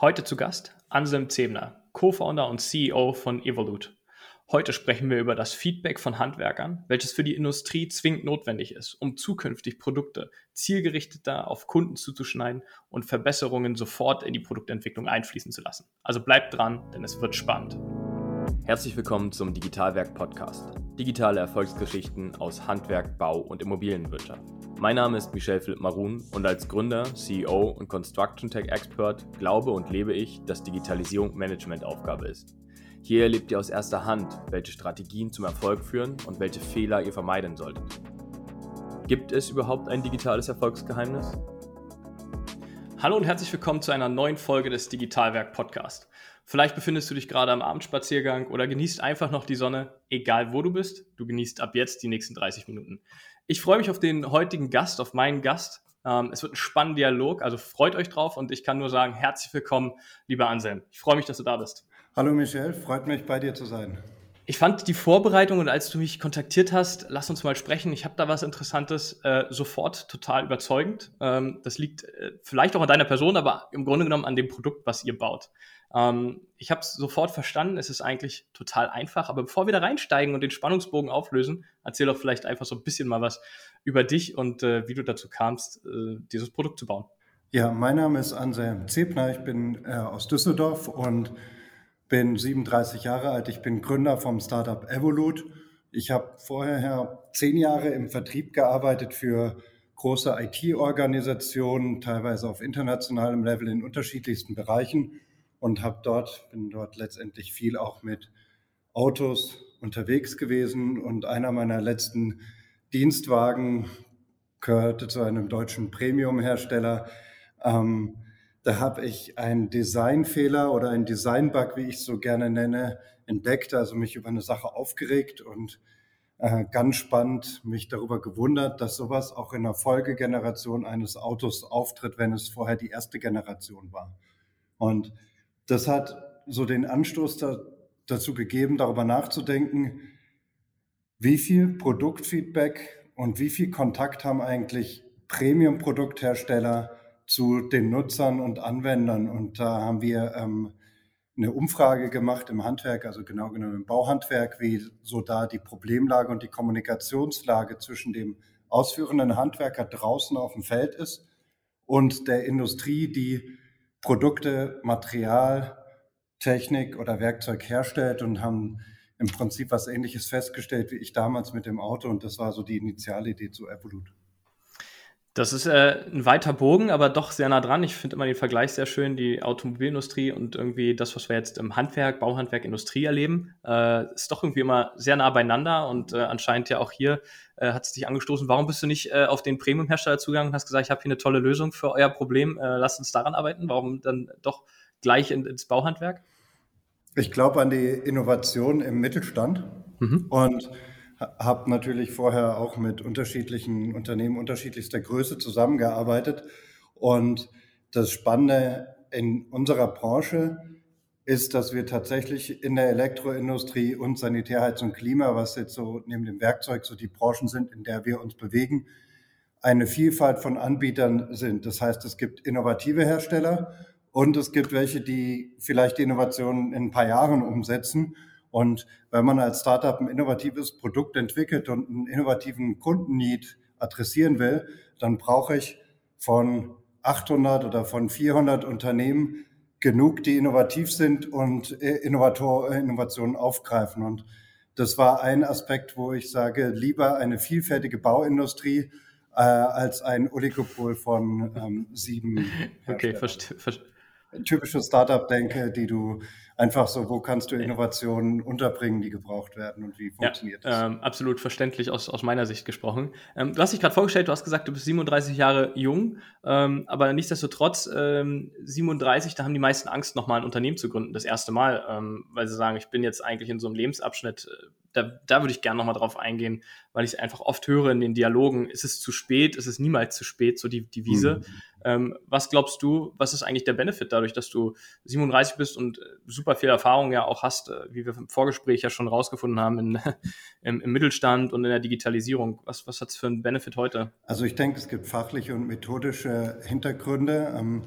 Heute zu Gast Anselm Zebner, Co-Founder und CEO von Evolute. Heute sprechen wir über das Feedback von Handwerkern, welches für die Industrie zwingend notwendig ist, um zukünftig Produkte zielgerichteter auf Kunden zuzuschneiden und Verbesserungen sofort in die Produktentwicklung einfließen zu lassen. Also bleibt dran, denn es wird spannend. Herzlich willkommen zum Digitalwerk Podcast. Digitale Erfolgsgeschichten aus Handwerk, Bau und Immobilienwirtschaft. Mein Name ist Michel Philipp Marun und als Gründer, CEO und Construction Tech Expert glaube und lebe ich, dass Digitalisierung Managementaufgabe ist. Hier erlebt ihr aus erster Hand, welche Strategien zum Erfolg führen und welche Fehler ihr vermeiden solltet. Gibt es überhaupt ein digitales Erfolgsgeheimnis? Hallo und herzlich willkommen zu einer neuen Folge des Digitalwerk Podcast. Vielleicht befindest du dich gerade am Abendspaziergang oder genießt einfach noch die Sonne, egal wo du bist. Du genießt ab jetzt die nächsten 30 Minuten. Ich freue mich auf den heutigen Gast, auf meinen Gast. Ähm, es wird ein spannender Dialog, also freut euch drauf und ich kann nur sagen, herzlich willkommen, lieber Anselm. Ich freue mich, dass du da bist. Hallo Michel, freut mich bei dir zu sein. Ich fand die Vorbereitung und als du mich kontaktiert hast, lass uns mal sprechen. Ich habe da was Interessantes, äh, sofort total überzeugend. Ähm, das liegt äh, vielleicht auch an deiner Person, aber im Grunde genommen an dem Produkt, was ihr baut. Ähm, ich habe es sofort verstanden, es ist eigentlich total einfach. Aber bevor wir da reinsteigen und den Spannungsbogen auflösen, erzähl doch vielleicht einfach so ein bisschen mal was über dich und äh, wie du dazu kamst, äh, dieses Produkt zu bauen. Ja, mein Name ist Anselm Zebner, ich bin äh, aus Düsseldorf und bin 37 Jahre alt. Ich bin Gründer vom Startup Evolut. Ich habe vorher zehn Jahre im Vertrieb gearbeitet für große IT-Organisationen, teilweise auf internationalem Level in unterschiedlichsten Bereichen und habe dort, bin dort letztendlich viel auch mit Autos unterwegs gewesen und einer meiner letzten Dienstwagen gehörte zu einem deutschen Premium-Hersteller. Ähm, da habe ich einen Designfehler oder einen Designbug, wie ich es so gerne nenne, entdeckt, also mich über eine Sache aufgeregt und äh, ganz spannend mich darüber gewundert, dass sowas auch in der Folgegeneration eines Autos auftritt, wenn es vorher die erste Generation war. Und das hat so den Anstoß da, dazu gegeben, darüber nachzudenken, wie viel Produktfeedback und wie viel Kontakt haben eigentlich Premium-Produkthersteller zu den Nutzern und Anwendern. Und da haben wir ähm, eine Umfrage gemacht im Handwerk, also genau genommen im Bauhandwerk, wie so da die Problemlage und die Kommunikationslage zwischen dem ausführenden Handwerker draußen auf dem Feld ist und der Industrie, die Produkte, Material, Technik oder Werkzeug herstellt und haben im Prinzip was Ähnliches festgestellt wie ich damals mit dem Auto und das war so die Initialidee zu Evolut. Das ist äh, ein weiter Bogen, aber doch sehr nah dran. Ich finde immer den Vergleich sehr schön, die Automobilindustrie und irgendwie das, was wir jetzt im Handwerk, Bauhandwerk, Industrie erleben, äh, ist doch irgendwie immer sehr nah beieinander und äh, anscheinend ja auch hier äh, hat es dich angestoßen. Warum bist du nicht äh, auf den Premium-Hersteller zugegangen und hast gesagt, ich habe hier eine tolle Lösung für euer Problem, äh, lasst uns daran arbeiten? Warum dann doch gleich in, ins Bauhandwerk? Ich glaube an die Innovation im Mittelstand mhm. und habe natürlich vorher auch mit unterschiedlichen Unternehmen unterschiedlichster Größe zusammengearbeitet. Und das Spannende in unserer Branche ist, dass wir tatsächlich in der Elektroindustrie und Sanitärheizung Klima, was jetzt so neben dem Werkzeug so die Branchen sind, in der wir uns bewegen, eine Vielfalt von Anbietern sind. Das heißt, es gibt innovative Hersteller und es gibt welche, die vielleicht die Innovationen in ein paar Jahren umsetzen und wenn man als Startup ein innovatives Produkt entwickelt und einen innovativen Kundenneed adressieren will, dann brauche ich von 800 oder von 400 Unternehmen genug, die innovativ sind und äh, Innovator, Innovationen aufgreifen. Und das war ein Aspekt, wo ich sage, lieber eine vielfältige Bauindustrie äh, als ein Oligopol von ähm, sieben. Okay. Verste typische Startup-Denke, die du einfach so, wo kannst du Innovationen unterbringen, die gebraucht werden und wie funktioniert ja, das? Ähm, absolut verständlich aus, aus meiner Sicht gesprochen. Ähm, du hast dich gerade vorgestellt, du hast gesagt, du bist 37 Jahre jung, ähm, aber nichtsdestotrotz 37, ähm, da haben die meisten Angst, nochmal ein Unternehmen zu gründen, das erste Mal, ähm, weil sie sagen, ich bin jetzt eigentlich in so einem Lebensabschnitt, äh, da, da würde ich gerne nochmal drauf eingehen, weil ich einfach oft höre in den Dialogen, ist es zu spät, ist es niemals zu spät, so die Devise. Mhm. Ähm, was glaubst du, was ist eigentlich der Benefit dadurch, dass du 37 bist und äh, super viel Erfahrung ja auch hast, äh, wie wir im Vorgespräch ja schon rausgefunden haben, in, im, im, Mittelstand und in der Digitalisierung? Was, was hat es für einen Benefit heute? Also ich denke, es gibt fachliche und methodische Hintergründe. Ähm,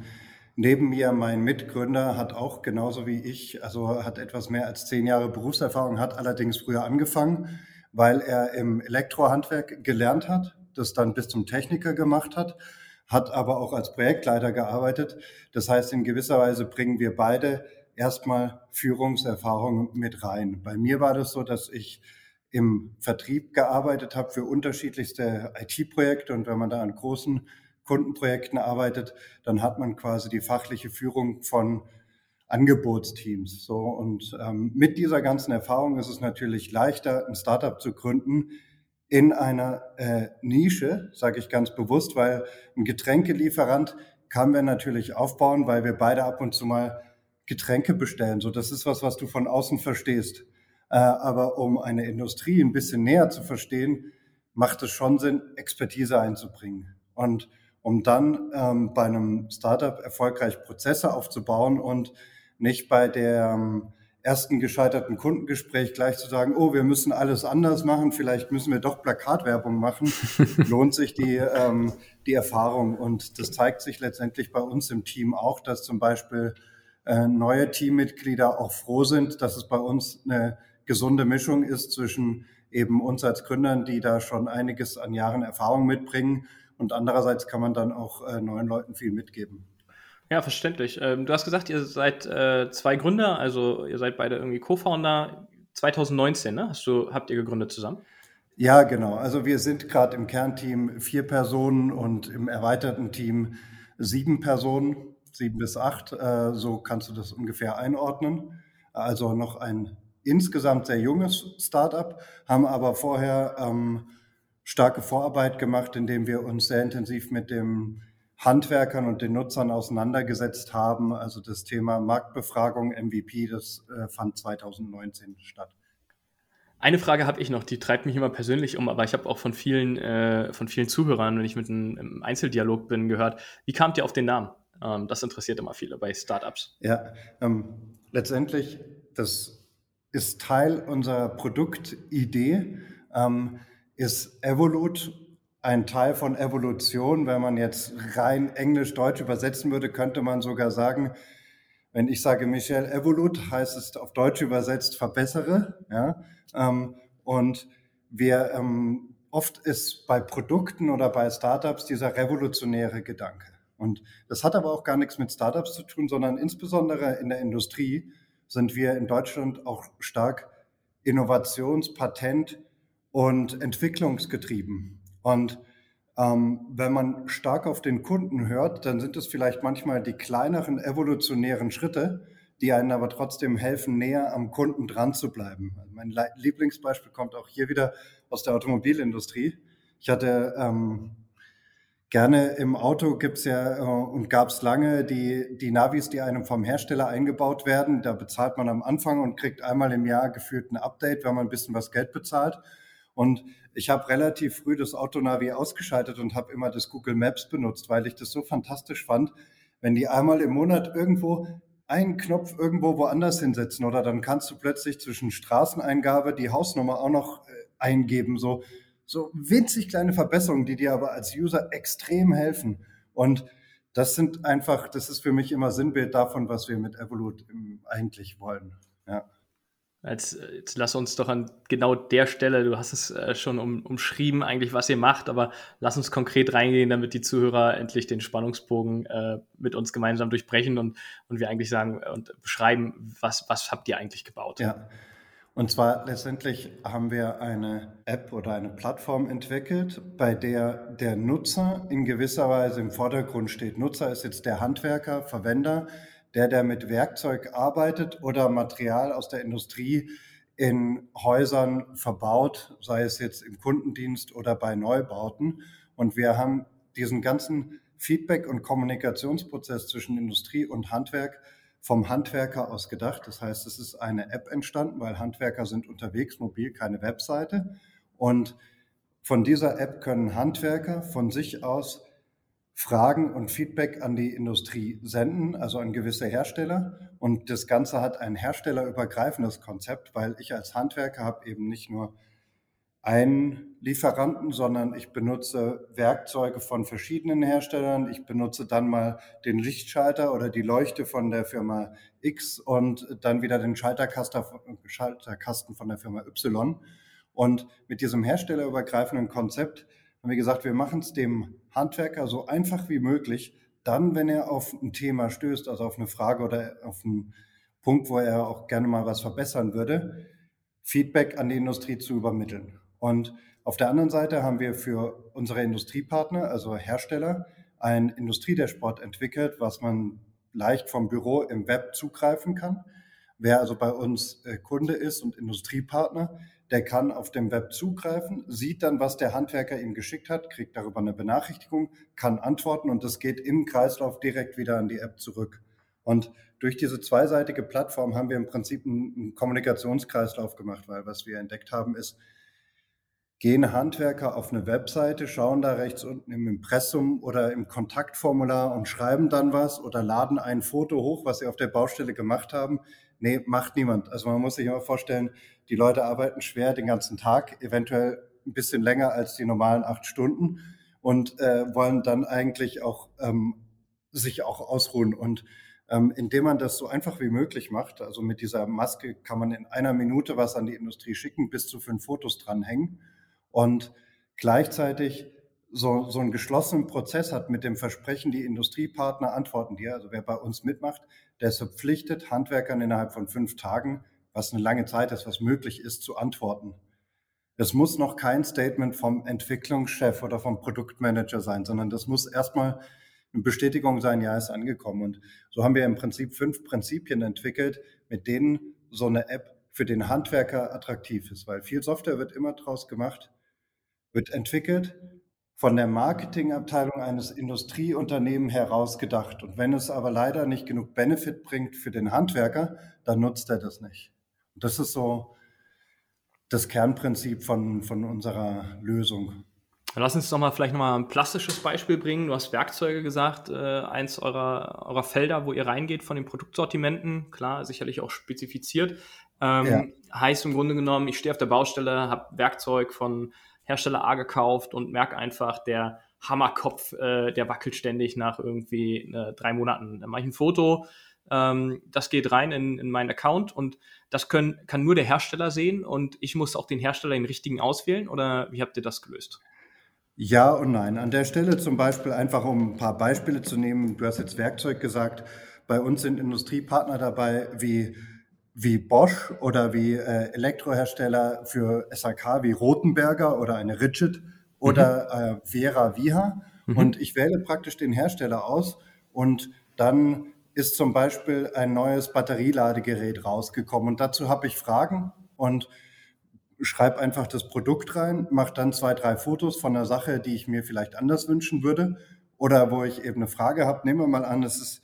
neben mir mein Mitgründer hat auch genauso wie ich, also hat etwas mehr als zehn Jahre Berufserfahrung, hat allerdings früher angefangen, weil er im Elektrohandwerk gelernt hat, das dann bis zum Techniker gemacht hat, hat aber auch als Projektleiter gearbeitet. Das heißt, in gewisser Weise bringen wir beide erstmal Führungserfahrung mit rein. Bei mir war das so, dass ich im Vertrieb gearbeitet habe für unterschiedlichste IT-Projekte und wenn man da an großen Kundenprojekten arbeitet, dann hat man quasi die fachliche Führung von Angebotsteams. So und ähm, mit dieser ganzen Erfahrung ist es natürlich leichter, ein Startup zu gründen in einer äh, Nische, sage ich ganz bewusst, weil ein Getränkelieferant kann man natürlich aufbauen, weil wir beide ab und zu mal Getränke bestellen. So, das ist was, was du von außen verstehst. Äh, aber um eine Industrie ein bisschen näher zu verstehen, macht es schon Sinn, Expertise einzubringen. Und um dann ähm, bei einem Startup erfolgreich Prozesse aufzubauen und nicht bei der ähm, ersten gescheiterten Kundengespräch gleich zu sagen, oh, wir müssen alles anders machen, vielleicht müssen wir doch Plakatwerbung machen, lohnt sich die, ähm, die Erfahrung. Und das zeigt sich letztendlich bei uns im Team auch, dass zum Beispiel äh, neue Teammitglieder auch froh sind, dass es bei uns eine gesunde Mischung ist zwischen eben uns als Gründern, die da schon einiges an Jahren Erfahrung mitbringen und andererseits kann man dann auch äh, neuen Leuten viel mitgeben. Ja, verständlich. Ähm, du hast gesagt, ihr seid äh, zwei Gründer, also ihr seid beide irgendwie Co-Founder. 2019, ne? Hast du, habt ihr gegründet zusammen? Ja, genau. Also wir sind gerade im Kernteam vier Personen und im erweiterten Team sieben Personen sieben bis acht, äh, so kannst du das ungefähr einordnen. Also noch ein insgesamt sehr junges Startup, haben aber vorher ähm, starke Vorarbeit gemacht, indem wir uns sehr intensiv mit den Handwerkern und den Nutzern auseinandergesetzt haben. Also das Thema Marktbefragung, MVP, das äh, fand 2019 statt. Eine Frage habe ich noch, die treibt mich immer persönlich um, aber ich habe auch von vielen, äh, von vielen Zuhörern, wenn ich mit einem Einzeldialog bin, gehört. Wie kamt ihr auf den Namen? Ähm, das interessiert immer viele bei Startups. Ja, ähm, letztendlich, das ist Teil unserer Produktidee, ähm, ist Evolut ein Teil von Evolution. Wenn man jetzt rein Englisch-Deutsch übersetzen würde, könnte man sogar sagen, wenn ich sage Michel Evolut, heißt es auf Deutsch übersetzt verbessere. Ja? Ähm, und wir ähm, oft ist bei Produkten oder bei Startups dieser revolutionäre Gedanke. Und das hat aber auch gar nichts mit Startups zu tun, sondern insbesondere in der Industrie sind wir in Deutschland auch stark innovations-, Patent- und entwicklungsgetrieben. Und ähm, wenn man stark auf den Kunden hört, dann sind es vielleicht manchmal die kleineren evolutionären Schritte, die einen aber trotzdem helfen, näher am Kunden dran zu bleiben. Also mein Lieblingsbeispiel kommt auch hier wieder aus der Automobilindustrie. Ich hatte ähm, Gerne im Auto gibt's ja äh, und gab's lange die, die Navis, die einem vom Hersteller eingebaut werden. Da bezahlt man am Anfang und kriegt einmal im Jahr gefühlt ein Update, wenn man ein bisschen was Geld bezahlt. Und ich habe relativ früh das Autonavi ausgeschaltet und habe immer das Google Maps benutzt, weil ich das so fantastisch fand, wenn die einmal im Monat irgendwo einen Knopf irgendwo woanders hinsetzen oder dann kannst du plötzlich zwischen Straßeneingabe die Hausnummer auch noch äh, eingeben. So, so winzig kleine Verbesserungen, die dir aber als User extrem helfen. Und das sind einfach, das ist für mich immer Sinnbild davon, was wir mit Evolut eigentlich wollen. Jetzt, jetzt lass uns doch an genau der Stelle, du hast es äh, schon um, umschrieben, eigentlich, was ihr macht, aber lass uns konkret reingehen, damit die Zuhörer endlich den Spannungsbogen äh, mit uns gemeinsam durchbrechen und, und wir eigentlich sagen und beschreiben, was, was habt ihr eigentlich gebaut? Ja. Und zwar letztendlich haben wir eine App oder eine Plattform entwickelt, bei der der Nutzer in gewisser Weise im Vordergrund steht. Nutzer ist jetzt der Handwerker, Verwender, der, der mit Werkzeug arbeitet oder Material aus der Industrie in Häusern verbaut, sei es jetzt im Kundendienst oder bei Neubauten. Und wir haben diesen ganzen Feedback- und Kommunikationsprozess zwischen Industrie und Handwerk vom Handwerker aus gedacht. Das heißt, es ist eine App entstanden, weil Handwerker sind unterwegs, mobil, keine Webseite. Und von dieser App können Handwerker von sich aus Fragen und Feedback an die Industrie senden, also an gewisse Hersteller. Und das Ganze hat ein herstellerübergreifendes Konzept, weil ich als Handwerker habe eben nicht nur einen Lieferanten, sondern ich benutze Werkzeuge von verschiedenen Herstellern. Ich benutze dann mal den Lichtschalter oder die Leuchte von der Firma X und dann wieder den Schalterkasten von der Firma Y. Und mit diesem herstellerübergreifenden Konzept haben wir gesagt, wir machen es dem Handwerker so einfach wie möglich, dann, wenn er auf ein Thema stößt, also auf eine Frage oder auf einen Punkt, wo er auch gerne mal was verbessern würde, Feedback an die Industrie zu übermitteln. Und auf der anderen Seite haben wir für unsere Industriepartner, also Hersteller, ein Industriedashboard entwickelt, was man leicht vom Büro im Web zugreifen kann. Wer also bei uns äh, Kunde ist und Industriepartner, der kann auf dem Web zugreifen, sieht dann, was der Handwerker ihm geschickt hat, kriegt darüber eine Benachrichtigung, kann antworten und das geht im Kreislauf direkt wieder an die App zurück. Und durch diese zweiseitige Plattform haben wir im Prinzip einen Kommunikationskreislauf gemacht, weil was wir entdeckt haben ist, gehen Handwerker auf eine Webseite, schauen da rechts unten im Impressum oder im Kontaktformular und schreiben dann was oder laden ein Foto hoch, was sie auf der Baustelle gemacht haben. Nee, macht niemand. Also man muss sich immer vorstellen, die Leute arbeiten schwer den ganzen Tag, eventuell ein bisschen länger als die normalen acht Stunden und äh, wollen dann eigentlich auch ähm, sich auch ausruhen. Und ähm, indem man das so einfach wie möglich macht, also mit dieser Maske kann man in einer Minute was an die Industrie schicken, bis zu fünf Fotos dranhängen und gleichzeitig so, so einen geschlossenen Prozess hat mit dem Versprechen, die Industriepartner antworten dir, also wer bei uns mitmacht, der ist verpflichtet, Handwerkern innerhalb von fünf Tagen, was eine lange Zeit ist, was möglich ist, zu antworten. Es muss noch kein Statement vom Entwicklungschef oder vom Produktmanager sein, sondern das muss erstmal eine Bestätigung sein, ja, ist angekommen. Und so haben wir im Prinzip fünf Prinzipien entwickelt, mit denen so eine App für den Handwerker attraktiv ist, weil viel Software wird immer draus gemacht, wird entwickelt von der Marketingabteilung eines Industrieunternehmens heraus gedacht. Und wenn es aber leider nicht genug Benefit bringt für den Handwerker, dann nutzt er das nicht. Und das ist so das Kernprinzip von, von unserer Lösung. Lass uns doch mal vielleicht nochmal ein plastisches Beispiel bringen. Du hast Werkzeuge gesagt, äh, eins eurer, eurer Felder, wo ihr reingeht von den Produktsortimenten, klar, sicherlich auch spezifiziert. Ähm, ja. Heißt im Grunde genommen, ich stehe auf der Baustelle, habe Werkzeug von Hersteller A gekauft und merke einfach, der Hammerkopf, äh, der wackelt ständig nach irgendwie äh, drei Monaten. Dann mache ich ein Foto, ähm, das geht rein in, in meinen Account und das können, kann nur der Hersteller sehen und ich muss auch den Hersteller den richtigen auswählen oder wie habt ihr das gelöst? Ja und nein. An der Stelle zum Beispiel einfach, um ein paar Beispiele zu nehmen. Du hast jetzt Werkzeug gesagt. Bei uns sind Industriepartner dabei wie wie Bosch oder wie äh, Elektrohersteller für SAK wie Rotenberger oder eine Rigid oder mhm. äh, Vera Viha. Mhm. Und ich wähle praktisch den Hersteller aus und dann ist zum Beispiel ein neues Batterieladegerät rausgekommen. Und dazu habe ich Fragen und schreibe einfach das Produkt rein, mache dann zwei, drei Fotos von der Sache, die ich mir vielleicht anders wünschen würde oder wo ich eben eine Frage habe. Nehmen wir mal an, es ist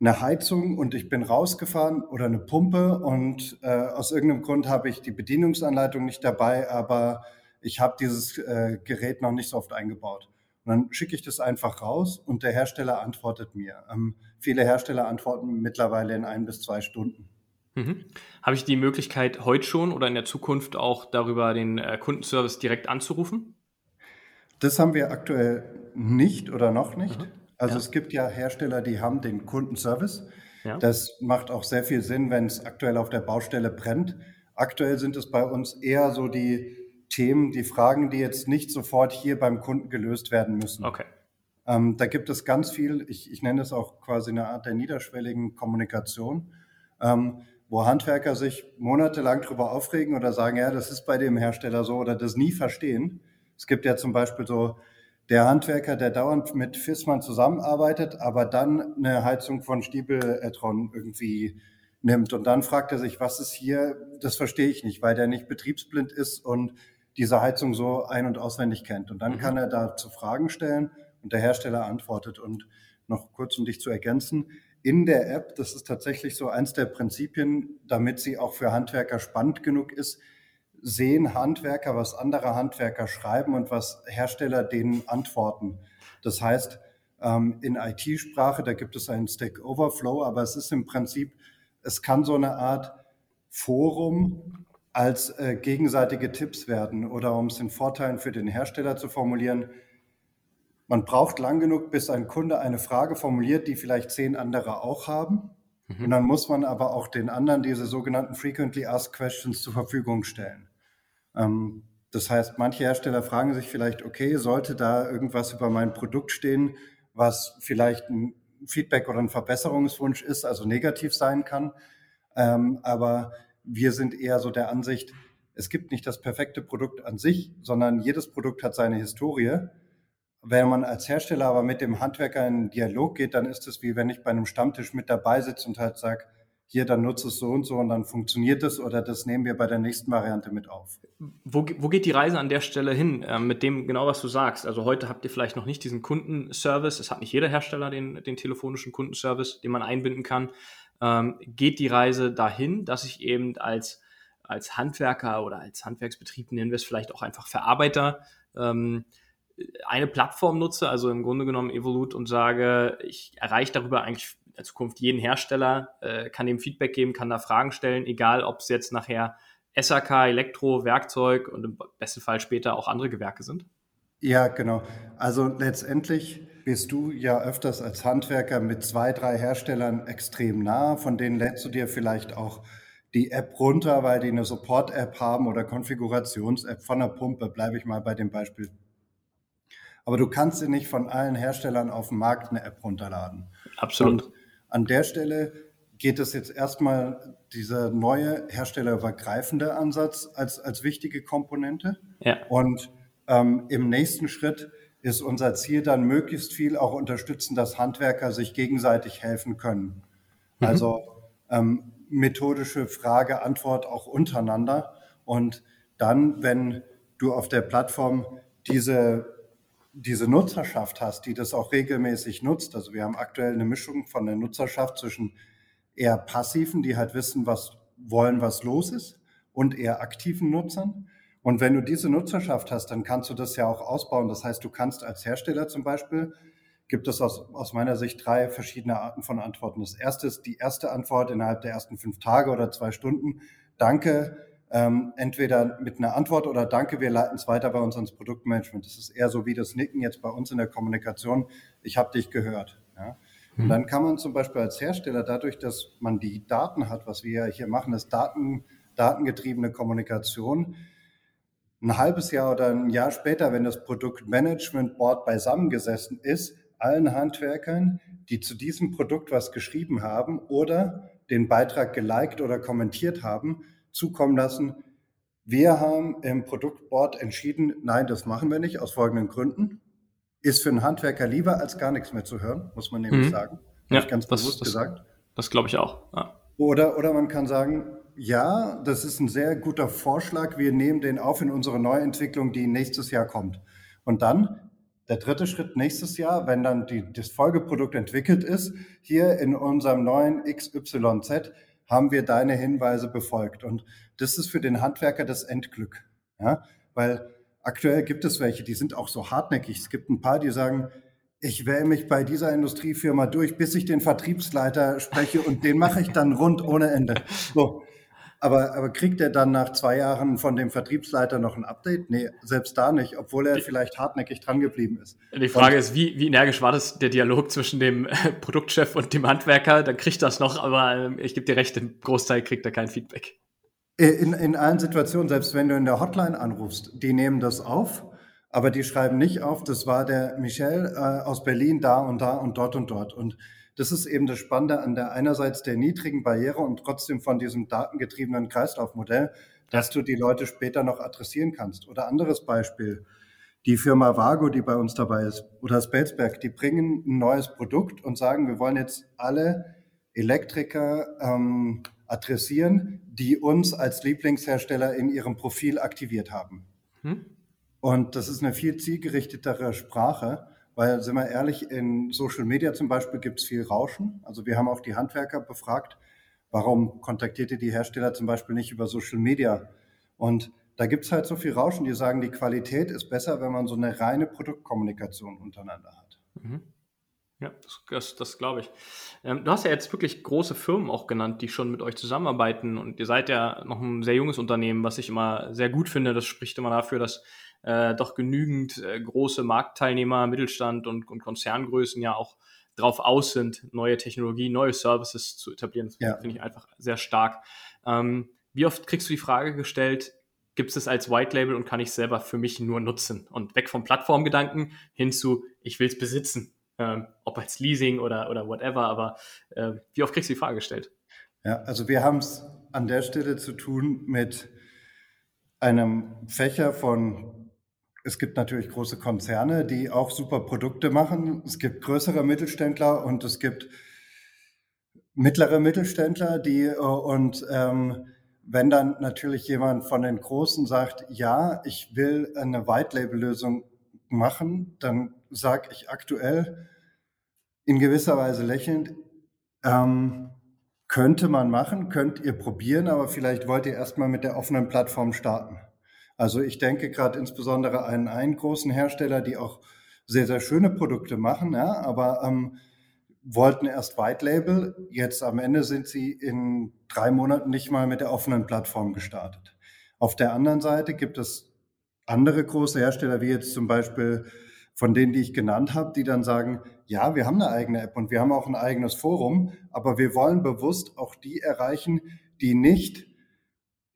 eine Heizung und ich bin rausgefahren oder eine Pumpe und äh, aus irgendeinem Grund habe ich die Bedienungsanleitung nicht dabei, aber ich habe dieses äh, Gerät noch nicht so oft eingebaut. Und dann schicke ich das einfach raus und der Hersteller antwortet mir. Ähm, viele Hersteller antworten mittlerweile in ein bis zwei Stunden. Mhm. Habe ich die Möglichkeit heute schon oder in der Zukunft auch darüber den äh, Kundenservice direkt anzurufen? Das haben wir aktuell nicht oder noch nicht. Mhm. Also ja. es gibt ja Hersteller, die haben den Kundenservice. Ja. Das macht auch sehr viel Sinn, wenn es aktuell auf der Baustelle brennt. Aktuell sind es bei uns eher so die Themen, die Fragen, die jetzt nicht sofort hier beim Kunden gelöst werden müssen. Okay. Ähm, da gibt es ganz viel, ich, ich nenne es auch quasi eine Art der niederschwelligen Kommunikation, ähm, wo Handwerker sich monatelang darüber aufregen oder sagen, ja, das ist bei dem Hersteller so oder das nie verstehen. Es gibt ja zum Beispiel so der Handwerker, der dauernd mit Fissmann zusammenarbeitet, aber dann eine Heizung von Stiebel-Etron irgendwie nimmt. Und dann fragt er sich, was ist hier? Das verstehe ich nicht, weil der nicht betriebsblind ist und diese Heizung so ein- und auswendig kennt. Und dann mhm. kann er dazu Fragen stellen und der Hersteller antwortet. Und noch kurz, um dich zu ergänzen, in der App, das ist tatsächlich so eins der Prinzipien, damit sie auch für Handwerker spannend genug ist, sehen Handwerker, was andere Handwerker schreiben und was Hersteller denen antworten. Das heißt, ähm, in IT-Sprache, da gibt es einen Stack Overflow, aber es ist im Prinzip, es kann so eine Art Forum als äh, gegenseitige Tipps werden oder um es in Vorteilen für den Hersteller zu formulieren. Man braucht lang genug, bis ein Kunde eine Frage formuliert, die vielleicht zehn andere auch haben. Mhm. Und dann muss man aber auch den anderen diese sogenannten Frequently Asked Questions zur Verfügung stellen. Ähm, das heißt, manche Hersteller fragen sich vielleicht, okay, sollte da irgendwas über mein Produkt stehen, was vielleicht ein Feedback oder ein Verbesserungswunsch ist, also negativ sein kann. Ähm, aber wir sind eher so der Ansicht, es gibt nicht das perfekte Produkt an sich, sondern jedes Produkt hat seine Historie. Wenn man als Hersteller aber mit dem Handwerker in Dialog geht, dann ist es wie wenn ich bei einem Stammtisch mit dabei sitze und halt sage, hier, dann nutze es so und so und dann funktioniert es oder das nehmen wir bei der nächsten Variante mit auf. Wo, wo geht die Reise an der Stelle hin äh, mit dem genau, was du sagst? Also heute habt ihr vielleicht noch nicht diesen Kundenservice, es hat nicht jeder Hersteller den, den telefonischen Kundenservice, den man einbinden kann. Ähm, geht die Reise dahin, dass ich eben als, als Handwerker oder als Handwerksbetrieb, nennen wir es vielleicht auch einfach Verarbeiter, ähm, eine Plattform nutze, also im Grunde genommen Evolut und sage, ich erreiche darüber eigentlich in Zukunft jeden Hersteller, äh, kann dem Feedback geben, kann da Fragen stellen, egal ob es jetzt nachher SAK, Elektro, Werkzeug und im besten Fall später auch andere Gewerke sind? Ja, genau. Also letztendlich bist du ja öfters als Handwerker mit zwei, drei Herstellern extrem nah. Von denen lädst du dir vielleicht auch die App runter, weil die eine Support-App haben oder Konfigurations-App von der Pumpe, bleibe ich mal bei dem Beispiel. Aber du kannst dir nicht von allen Herstellern auf dem Markt eine App runterladen. Absolut. Und an der Stelle geht es jetzt erstmal dieser neue herstellerübergreifende Ansatz als, als wichtige Komponente. Ja. Und ähm, im nächsten Schritt ist unser Ziel dann möglichst viel auch unterstützen, dass Handwerker sich gegenseitig helfen können. Mhm. Also ähm, methodische Frage, Antwort auch untereinander. Und dann, wenn du auf der Plattform diese diese Nutzerschaft hast, die das auch regelmäßig nutzt. Also wir haben aktuell eine Mischung von der Nutzerschaft zwischen eher passiven, die halt wissen, was wollen, was los ist, und eher aktiven Nutzern. Und wenn du diese Nutzerschaft hast, dann kannst du das ja auch ausbauen. Das heißt, du kannst als Hersteller zum Beispiel, gibt es aus, aus meiner Sicht drei verschiedene Arten von Antworten. Das erste ist die erste Antwort innerhalb der ersten fünf Tage oder zwei Stunden. Danke, ähm, entweder mit einer Antwort oder Danke, wir leiten es weiter bei uns ans Produktmanagement. Das ist eher so wie das Nicken jetzt bei uns in der Kommunikation. Ich habe dich gehört. Ja? Und mhm. dann kann man zum Beispiel als Hersteller dadurch, dass man die Daten hat, was wir ja hier machen, das Daten, datengetriebene Kommunikation, ein halbes Jahr oder ein Jahr später, wenn das Produktmanagement Board beisammengesessen ist, allen Handwerkern, die zu diesem Produkt was geschrieben haben oder den Beitrag geliked oder kommentiert haben, zukommen lassen. Wir haben im Produktboard entschieden, nein, das machen wir nicht, aus folgenden Gründen. Ist für einen Handwerker lieber, als gar nichts mehr zu hören, muss man nämlich mhm. sagen. Ja, ganz das, bewusst das, gesagt. Das glaube ich auch. Ja. Oder, oder man kann sagen, ja, das ist ein sehr guter Vorschlag. Wir nehmen den auf in unsere Neuentwicklung, die nächstes Jahr kommt. Und dann der dritte Schritt nächstes Jahr, wenn dann die, das Folgeprodukt entwickelt ist, hier in unserem neuen XYZ, haben wir deine Hinweise befolgt. Und das ist für den Handwerker das Endglück. Ja? Weil aktuell gibt es welche, die sind auch so hartnäckig. Es gibt ein paar, die sagen, ich wähle mich bei dieser Industriefirma durch, bis ich den Vertriebsleiter spreche und den mache ich dann rund ohne Ende. So. Aber, aber kriegt er dann nach zwei Jahren von dem Vertriebsleiter noch ein Update? Nee, selbst da nicht, obwohl er vielleicht hartnäckig dran geblieben ist. Die Frage und, ist, wie, wie energisch war das der Dialog zwischen dem Produktchef und dem Handwerker? Dann kriegt das noch, aber ähm, ich gebe dir recht, im Großteil kriegt er kein Feedback. Äh, in, in allen Situationen, selbst wenn du in der Hotline anrufst, die nehmen das auf, aber die schreiben nicht auf, das war der Michel äh, aus Berlin da und da und dort und dort. Und das ist eben das Spannende an der einerseits der niedrigen Barriere und trotzdem von diesem datengetriebenen Kreislaufmodell, dass du die Leute später noch adressieren kannst. Oder anderes Beispiel, die Firma Vago, die bei uns dabei ist, oder Spelsberg, die bringen ein neues Produkt und sagen, wir wollen jetzt alle Elektriker ähm, adressieren, die uns als Lieblingshersteller in ihrem Profil aktiviert haben. Hm? Und das ist eine viel zielgerichtetere Sprache. Weil, sind wir ehrlich, in Social Media zum Beispiel gibt es viel Rauschen. Also wir haben auch die Handwerker befragt, warum kontaktiert ihr die Hersteller zum Beispiel nicht über Social Media? Und da gibt es halt so viel Rauschen, die sagen, die Qualität ist besser, wenn man so eine reine Produktkommunikation untereinander hat. Mhm. Ja, das, das, das glaube ich. Ähm, du hast ja jetzt wirklich große Firmen auch genannt, die schon mit euch zusammenarbeiten und ihr seid ja noch ein sehr junges Unternehmen, was ich immer sehr gut finde. Das spricht immer dafür, dass äh, doch genügend äh, große Marktteilnehmer, Mittelstand und, und Konzerngrößen ja auch drauf aus sind, neue Technologien, neue Services zu etablieren. Das ja. finde ich einfach sehr stark. Ähm, wie oft kriegst du die Frage gestellt, gibt es das als White Label und kann ich selber für mich nur nutzen? Und weg vom Plattformgedanken hin zu, ich will es besitzen ähm, ob als Leasing oder, oder whatever, aber äh, wie oft kriegst du die Frage gestellt? Ja, also wir haben es an der Stelle zu tun mit einem Fächer von, es gibt natürlich große Konzerne, die auch super Produkte machen. Es gibt größere Mittelständler und es gibt mittlere Mittelständler, die äh, und ähm, wenn dann natürlich jemand von den Großen sagt, ja, ich will eine White-Label-Lösung machen, dann sage ich aktuell in gewisser Weise lächelnd, ähm, könnte man machen, könnt ihr probieren, aber vielleicht wollt ihr erstmal mit der offenen Plattform starten. Also ich denke gerade insbesondere an einen großen Hersteller, die auch sehr, sehr schöne Produkte machen, ja, aber ähm, wollten erst White Label. Jetzt am Ende sind sie in drei Monaten nicht mal mit der offenen Plattform gestartet. Auf der anderen Seite gibt es andere große Hersteller, wie jetzt zum Beispiel von denen, die ich genannt habe, die dann sagen, ja, wir haben eine eigene App und wir haben auch ein eigenes Forum, aber wir wollen bewusst auch die erreichen, die nicht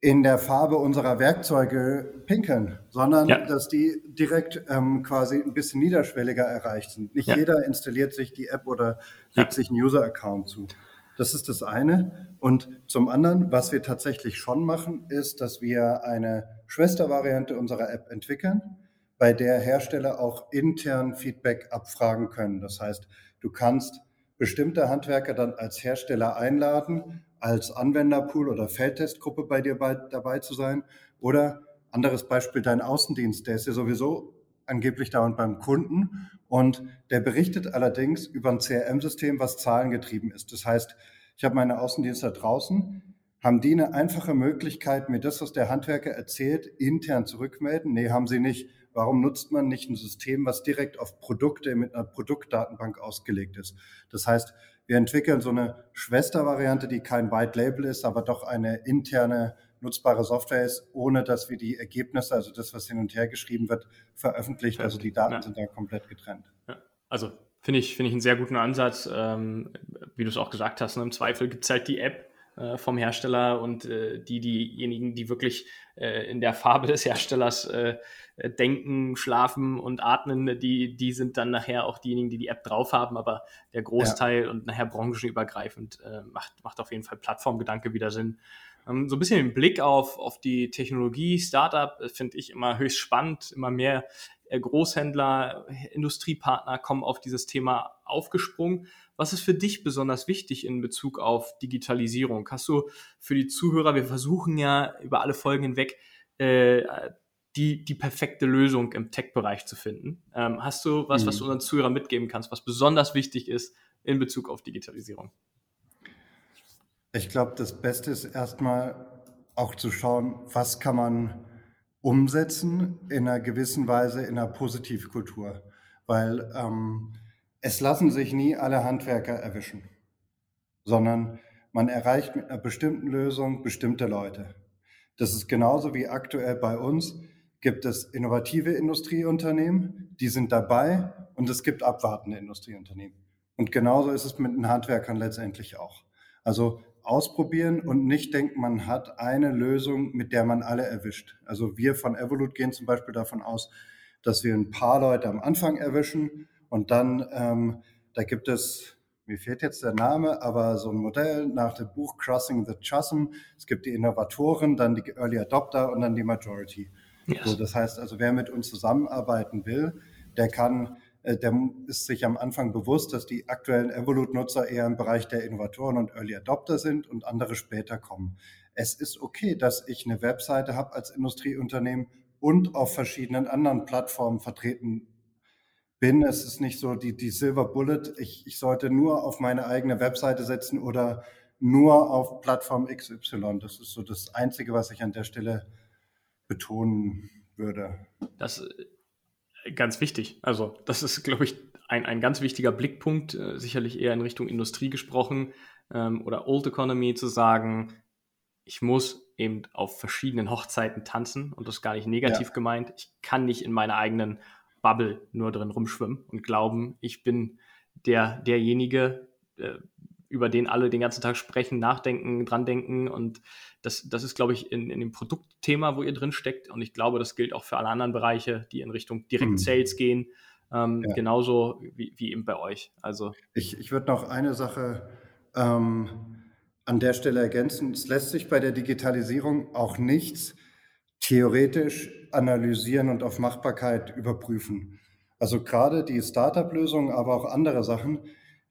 in der Farbe unserer Werkzeuge pinkeln, sondern ja. dass die direkt ähm, quasi ein bisschen niederschwelliger erreicht sind. Nicht ja. jeder installiert sich die App oder legt ja. sich einen User-Account zu. Das ist das eine. Und zum anderen, was wir tatsächlich schon machen, ist, dass wir eine Schwestervariante unserer App entwickeln bei der Hersteller auch intern Feedback abfragen können. Das heißt, du kannst bestimmte Handwerker dann als Hersteller einladen, als Anwenderpool oder Feldtestgruppe bei dir bei, dabei zu sein. Oder anderes Beispiel, dein Außendienst, der ist ja sowieso angeblich dauernd beim Kunden und der berichtet allerdings über ein CRM-System, was zahlengetrieben ist. Das heißt, ich habe meine Außendienste draußen, haben die eine einfache Möglichkeit, mir das, was der Handwerker erzählt, intern zurückmelden? Nee, haben sie nicht. Warum nutzt man nicht ein System, was direkt auf Produkte mit einer Produktdatenbank ausgelegt ist? Das heißt, wir entwickeln so eine Schwestervariante, die kein White Label ist, aber doch eine interne nutzbare Software ist, ohne dass wir die Ergebnisse, also das, was hin und her geschrieben wird, veröffentlicht. Also die Daten ja. sind da komplett getrennt. Ja. Also finde ich, finde ich einen sehr guten Ansatz. Ähm, wie du es auch gesagt hast, ne? im Zweifel gibt es halt die App, äh, vom Hersteller und äh, die diejenigen, die wirklich äh, in der Farbe des Herstellers äh, denken, schlafen und atmen, die, die sind dann nachher auch diejenigen, die die App drauf haben, aber der Großteil ja. und nachher branchenübergreifend äh, macht, macht auf jeden Fall Plattformgedanke wieder Sinn. Ähm, so ein bisschen den Blick auf, auf die Technologie, Startup, finde ich immer höchst spannend, immer mehr Großhändler, Industriepartner kommen auf dieses Thema aufgesprungen. Was ist für dich besonders wichtig in Bezug auf Digitalisierung? Hast du für die Zuhörer, wir versuchen ja über alle Folgen hinweg, äh, die, die perfekte Lösung im Tech-Bereich zu finden. Ähm, hast du was, mhm. was du unseren Zuhörern mitgeben kannst, was besonders wichtig ist in Bezug auf Digitalisierung? Ich glaube, das Beste ist erstmal auch zu schauen, was kann man umsetzen in einer gewissen Weise in einer Positivkultur. Weil ähm, es lassen sich nie alle Handwerker erwischen, sondern man erreicht mit einer bestimmten Lösung bestimmte Leute. Das ist genauso wie aktuell bei uns gibt es innovative Industrieunternehmen, die sind dabei und es gibt abwartende Industrieunternehmen. Und genauso ist es mit den Handwerkern letztendlich auch. Also ausprobieren und nicht denken, man hat eine Lösung, mit der man alle erwischt. Also wir von Evolut gehen zum Beispiel davon aus, dass wir ein paar Leute am Anfang erwischen und dann, ähm, da gibt es, mir fehlt jetzt der Name, aber so ein Modell nach dem Buch Crossing the Chasm. Es gibt die Innovatoren, dann die Early Adopter und dann die Majority. Yes. So, das heißt also, wer mit uns zusammenarbeiten will, der kann, der ist sich am Anfang bewusst, dass die aktuellen Evolut-Nutzer eher im Bereich der Innovatoren und Early Adopter sind und andere später kommen. Es ist okay, dass ich eine Webseite habe als Industrieunternehmen und auf verschiedenen anderen Plattformen vertreten bin. Es ist nicht so die, die Silver Bullet, ich, ich sollte nur auf meine eigene Webseite setzen oder nur auf Plattform XY. Das ist so das Einzige, was ich an der Stelle betonen würde. Das äh, ganz wichtig. Also, das ist, glaube ich, ein, ein ganz wichtiger Blickpunkt, äh, sicherlich eher in Richtung Industrie gesprochen ähm, oder Old Economy zu sagen, ich muss eben auf verschiedenen Hochzeiten tanzen und das ist gar nicht negativ ja. gemeint. Ich kann nicht in meiner eigenen Bubble nur drin rumschwimmen und glauben, ich bin der, derjenige, äh, über den alle den ganzen Tag sprechen, nachdenken, dran denken. Und das, das ist, glaube ich, in, in dem Produktthema, wo ihr drin steckt. Und ich glaube, das gilt auch für alle anderen Bereiche, die in Richtung Direct mhm. Sales gehen. Ähm, ja. Genauso wie, wie eben bei euch. Also ich, ich würde noch eine Sache ähm, an der Stelle ergänzen. Es lässt sich bei der Digitalisierung auch nichts theoretisch analysieren und auf Machbarkeit überprüfen. Also gerade die Startup-Lösungen, aber auch andere Sachen,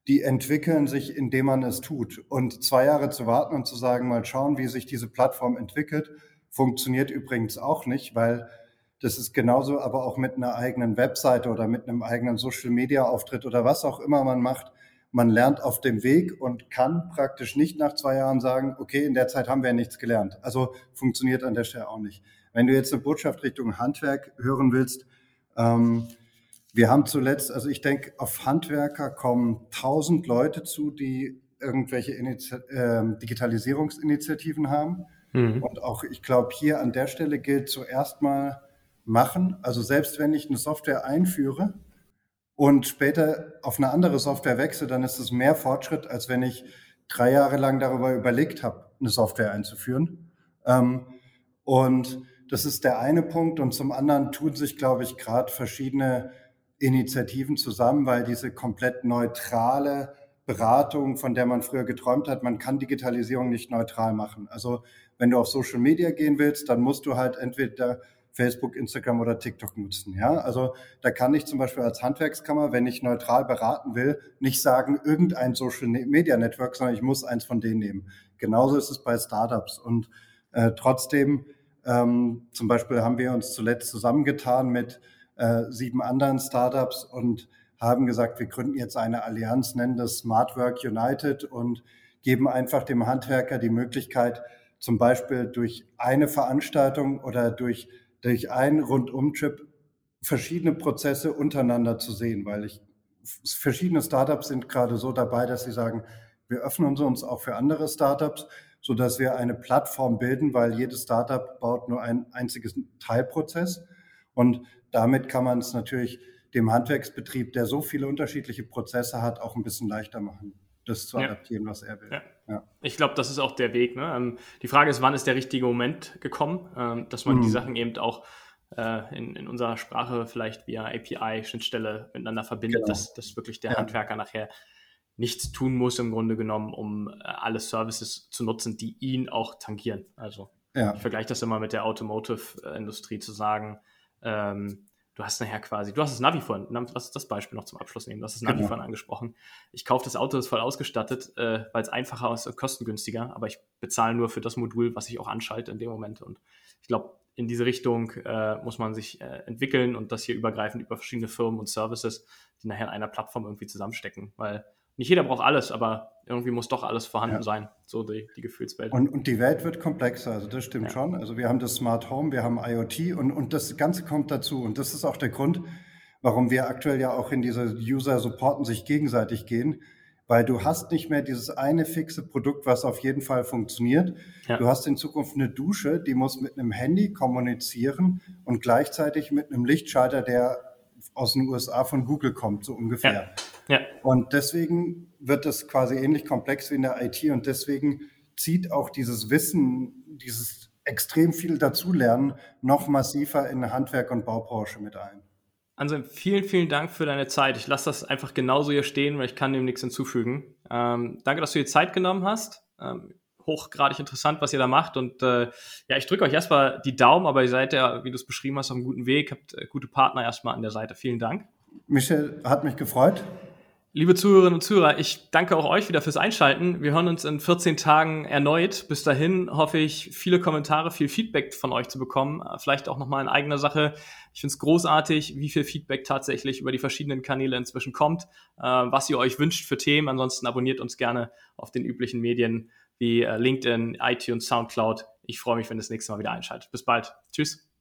die entwickeln sich, indem man es tut. Und zwei Jahre zu warten und zu sagen, mal schauen, wie sich diese Plattform entwickelt, funktioniert übrigens auch nicht, weil das ist genauso aber auch mit einer eigenen Webseite oder mit einem eigenen Social-Media-Auftritt oder was auch immer man macht. Man lernt auf dem Weg und kann praktisch nicht nach zwei Jahren sagen, okay, in der Zeit haben wir nichts gelernt. Also funktioniert an der Stelle auch nicht. Wenn du jetzt eine Botschaft Richtung Handwerk hören willst, ähm, wir haben zuletzt, also ich denke, auf Handwerker kommen tausend Leute zu, die irgendwelche Initi äh, Digitalisierungsinitiativen haben. Mhm. Und auch, ich glaube, hier an der Stelle gilt zuerst mal machen. Also selbst wenn ich eine Software einführe und später auf eine andere Software wechsle, dann ist es mehr Fortschritt, als wenn ich drei Jahre lang darüber überlegt habe, eine Software einzuführen. Ähm, und das ist der eine Punkt. Und zum anderen tun sich, glaube ich, gerade verschiedene Initiativen zusammen, weil diese komplett neutrale Beratung, von der man früher geträumt hat, man kann Digitalisierung nicht neutral machen. Also wenn du auf Social Media gehen willst, dann musst du halt entweder Facebook, Instagram oder TikTok nutzen. Ja, also da kann ich zum Beispiel als Handwerkskammer, wenn ich neutral beraten will, nicht sagen irgendein Social Media Network, sondern ich muss eins von denen nehmen. Genauso ist es bei Startups und äh, trotzdem ähm, zum Beispiel haben wir uns zuletzt zusammengetan mit äh, sieben anderen Startups und haben gesagt, wir gründen jetzt eine Allianz, nennen das Smart Work United und geben einfach dem Handwerker die Möglichkeit, zum Beispiel durch eine Veranstaltung oder durch, durch einen Rundum-Trip verschiedene Prozesse untereinander zu sehen, weil ich, verschiedene Startups sind gerade so dabei, dass sie sagen, wir öffnen uns auch für andere Startups, so dass wir eine Plattform bilden, weil jedes Startup baut nur ein einziges Teilprozess. Und damit kann man es natürlich dem Handwerksbetrieb, der so viele unterschiedliche Prozesse hat, auch ein bisschen leichter machen, das zu adaptieren, ja. was er will. Ja. Ja. Ich glaube, das ist auch der Weg. Ne? Ähm, die Frage ist, wann ist der richtige Moment gekommen, ähm, dass man mhm. die Sachen eben auch äh, in, in, unserer Sprache vielleicht via API-Schnittstelle miteinander verbindet, genau. dass, dass wirklich der Handwerker nachher nichts tun muss im Grunde genommen, um äh, alle Services zu nutzen, die ihn auch tangieren. Also ich vergleiche das immer mit der Automotive-Industrie zu sagen, ähm, du hast nachher quasi, du hast das Navi vorhin, lass das Beispiel noch zum Abschluss nehmen, du hast das Navi genau. vorhin angesprochen. Ich kaufe das Auto, ist voll ausgestattet, äh, weil es einfacher ist und kostengünstiger, aber ich bezahle nur für das Modul, was ich auch anschalte in dem Moment. Und ich glaube, in diese Richtung äh, muss man sich äh, entwickeln und das hier übergreifend über verschiedene Firmen und Services, die nachher in einer Plattform irgendwie zusammenstecken, weil nicht jeder braucht alles, aber irgendwie muss doch alles vorhanden ja. sein, so die, die Gefühlswelt. Und, und, die Welt wird komplexer, also das stimmt ja. schon. Also wir haben das Smart Home, wir haben IoT und, und das Ganze kommt dazu. Und das ist auch der Grund, warum wir aktuell ja auch in diese User supporten sich gegenseitig gehen, weil du hast nicht mehr dieses eine fixe Produkt, was auf jeden Fall funktioniert. Ja. Du hast in Zukunft eine Dusche, die muss mit einem Handy kommunizieren und gleichzeitig mit einem Lichtschalter, der aus den USA von Google kommt, so ungefähr. Ja. Und deswegen wird es quasi ähnlich komplex wie in der IT und deswegen zieht auch dieses Wissen, dieses extrem viel dazulernen, noch massiver in Handwerk und Baubranche mit ein. Also vielen, vielen Dank für deine Zeit. Ich lasse das einfach genauso hier stehen, weil ich kann dem nichts hinzufügen. Ähm, danke, dass du dir Zeit genommen hast. Ähm, hochgradig interessant, was ihr da macht. Und äh, ja, ich drücke euch erstmal die Daumen, aber ihr seid ja, wie du es beschrieben hast, auf einem guten Weg, habt äh, gute Partner erstmal an der Seite. Vielen Dank. Michel, hat mich gefreut. Liebe Zuhörerinnen und Zuhörer, ich danke auch euch wieder fürs Einschalten. Wir hören uns in 14 Tagen erneut. Bis dahin hoffe ich, viele Kommentare, viel Feedback von euch zu bekommen. Äh, vielleicht auch nochmal in eigener Sache. Ich finde es großartig, wie viel Feedback tatsächlich über die verschiedenen Kanäle inzwischen kommt, äh, was ihr euch wünscht für Themen. Ansonsten abonniert uns gerne auf den üblichen Medien wie äh, LinkedIn, iTunes, Soundcloud. Ich freue mich, wenn ihr das nächste Mal wieder einschaltet. Bis bald. Tschüss.